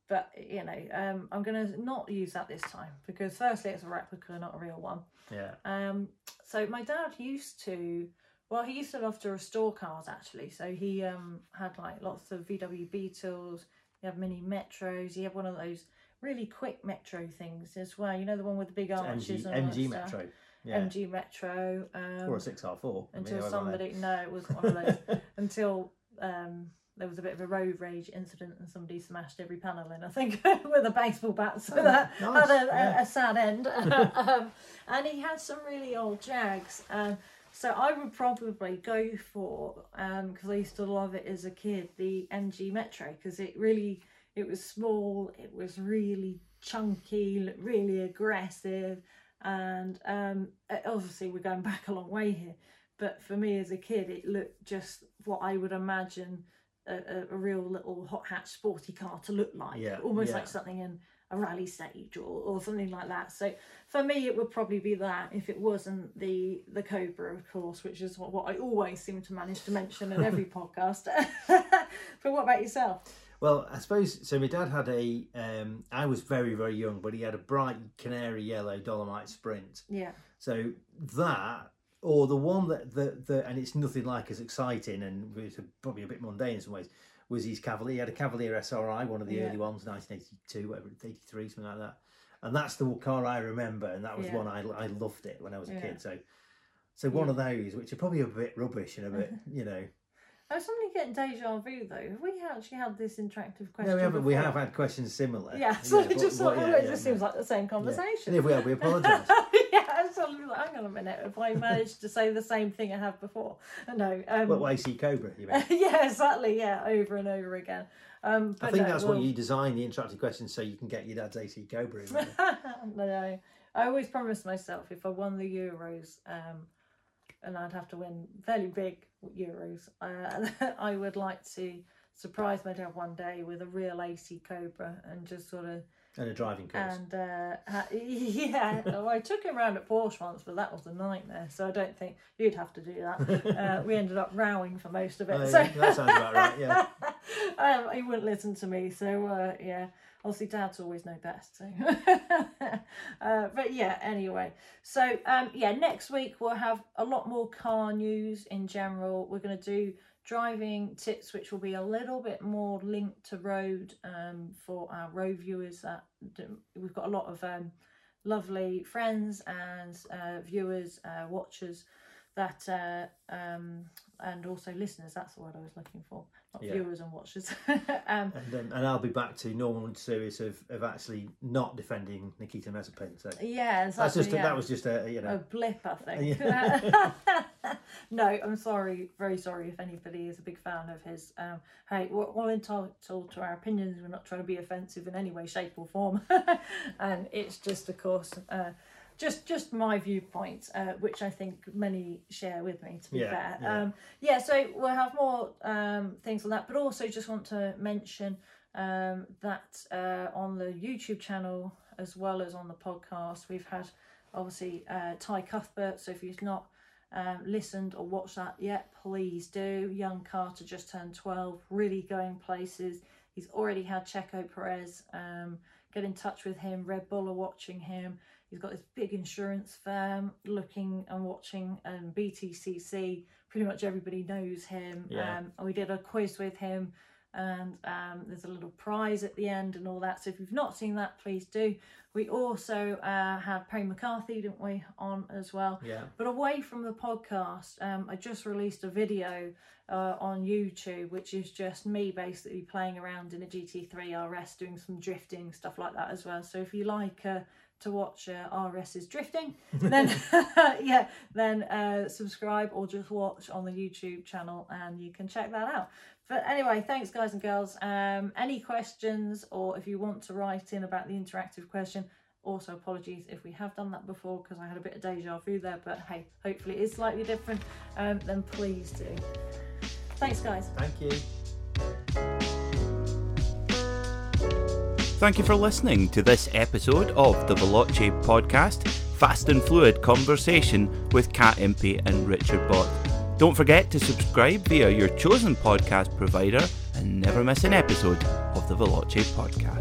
But you know um, i'm going to not use that this time because firstly it's a replica not a real one. Yeah. um, so my dad used to well he used to love to restore cars actually so he um, had like lots of vw beetles he had mini metros he had one of those really quick metro things as well you know the one with the big arches MG, and all that MG stuff. Metro. Yeah. mg metro um, or a 6R4. I mean, until somebody no it wasn't one of those *laughs* until um there was a bit of a road rage incident and somebody smashed every panel in i think *laughs* with a baseball bat so that Oh, nice, had a, yeah. a, a sad end *laughs* um, and he had some really old jags um so I would probably go for because I used to love it as a kid the MG Metro because it really it was small it was really chunky really aggressive and um obviously we're going *laughs* back a long way here but for me as a kid it looked just what i would imagine a, a, a real little hot hatch sporty car to look like Yeah, almost yeah. like something in a rally stage or, or something like that so for me it would probably be that if it wasn't the the cobra of course which is what, what i always seem to manage to mention in every *laughs* podcast *laughs* but what about yourself Well, I suppose so. My dad had a. Um, I was very very young, but he had a bright canary yellow Dolomite Sprint. yeah So that, or the one that the the, and it's nothing like as exciting, and it's probably a bit mundane in some ways. Was his Cavalier? He had a Cavalier SRI, one of the Yeah. early ones, 1982, whatever, 83, something like that. And that's the car I remember, and that was Yeah. one I I loved it when I was a Yeah. kid. So, so one of those, which are probably a bit rubbish and a bit, *laughs* you know, I was suddenly getting deja vu though. Have we actually had this interactive question? No, we haven't. We have had questions similar. Yeah, *laughs* so I but- just but thought, yeah, oh, it yeah, just no. seems like the same Yeah. conversation. If we have, we *laughs* apologise. Yeah, I was suddenly like, hang on a minute, if I managed to say the same thing I have before. No. Um, What AC Cobra? You mean? *laughs* yeah, exactly. Yeah, over and over again. Um, I think no, that's we'll- what you designed the interactive questions so you can get your dad's AC Cobra. In *laughs* no, no. I always promised myself if I won the Euros, um, and I'd have to win fairly big Euros, uh, *laughs* I would like to surprise my dad one day with a real AC Cobra and just sort of and a driving course. and uh, *laughs* yeah, well, I took him around at Porsche once, but that was a nightmare. So I don't think you'd have to do that. *laughs* Uh, we ended up rowing for most of it. Oh, so yeah, that sounds about right. Yeah. *laughs* um, he wouldn't listen to me. So uh, yeah, obviously dads always know best. So, uh, but yeah, anyway. So um, yeah, next week we'll have a lot more car news in general. We're going to do driving tips, which will be a little bit more linked to road um, for our road viewers. That we've got a lot of um, lovely friends and uh, viewers, uh, watchers that uh, um, and also listeners. That's the word I was looking for, not Yeah. viewers and watchers. *laughs* um, And, um, and I'll be back to normal series of, of actually not defending Nikita Mazepin. So yeah, that's just yeah. that was just a you know a blip, I think. Yeah. *laughs* no, I'm sorry, very sorry if anybody is a big fan of his. Um, hey, we're all entitled to our opinions. We're not trying to be offensive in any way, shape, or form. *laughs* and it's just, of course, uh, just just my viewpoint, uh, which I think many share with me. To be Yeah, fair, yeah. Um, yeah. So we'll have more um, things on that, but also just want to mention um, that uh, on the YouTube channel as well as on the podcast, we've had obviously uh, Ty Cuthbert. So if you've not um, listened or watched that yet, please do. Young Carter just turned 12, really going places. He's already had Checo Perez. Get in touch with him. Red Bull are watching him. He's got this big insurance firm looking and watching um, BTCC. Pretty much everybody knows him. Yeah. Um, and we did a quiz with him and um, there's a little prize at the end and all that. So if you've not seen that, please do. We also uh, had Perry McCarthy, didn't we, on as well. yeah But away from the podcast, um, I just released a video uh, on YouTube, which is just me basically playing around in a GT3 RS, doing some drifting stuff like that as well. So if you like uh, to watch uh, RS's drifting, *laughs* then *laughs* yeah, then uh, subscribe or just watch on the YouTube channel, and you can check that out. But anyway, thanks guys and girls. Um, any questions or if you want to write in about the interactive question, also apologies if we have done that before because I had a bit of deja vu there. But hey, hopefully it is slightly different. Um, then please do. Thanks, guys. thank you. Thank you for listening to this episode of the Veloce podcast, Fast and Fluid Conversation with Kat Impey and Richard Bott. Don't forget to subscribe via your chosen podcast provider and never miss an episode of the Veloce podcast.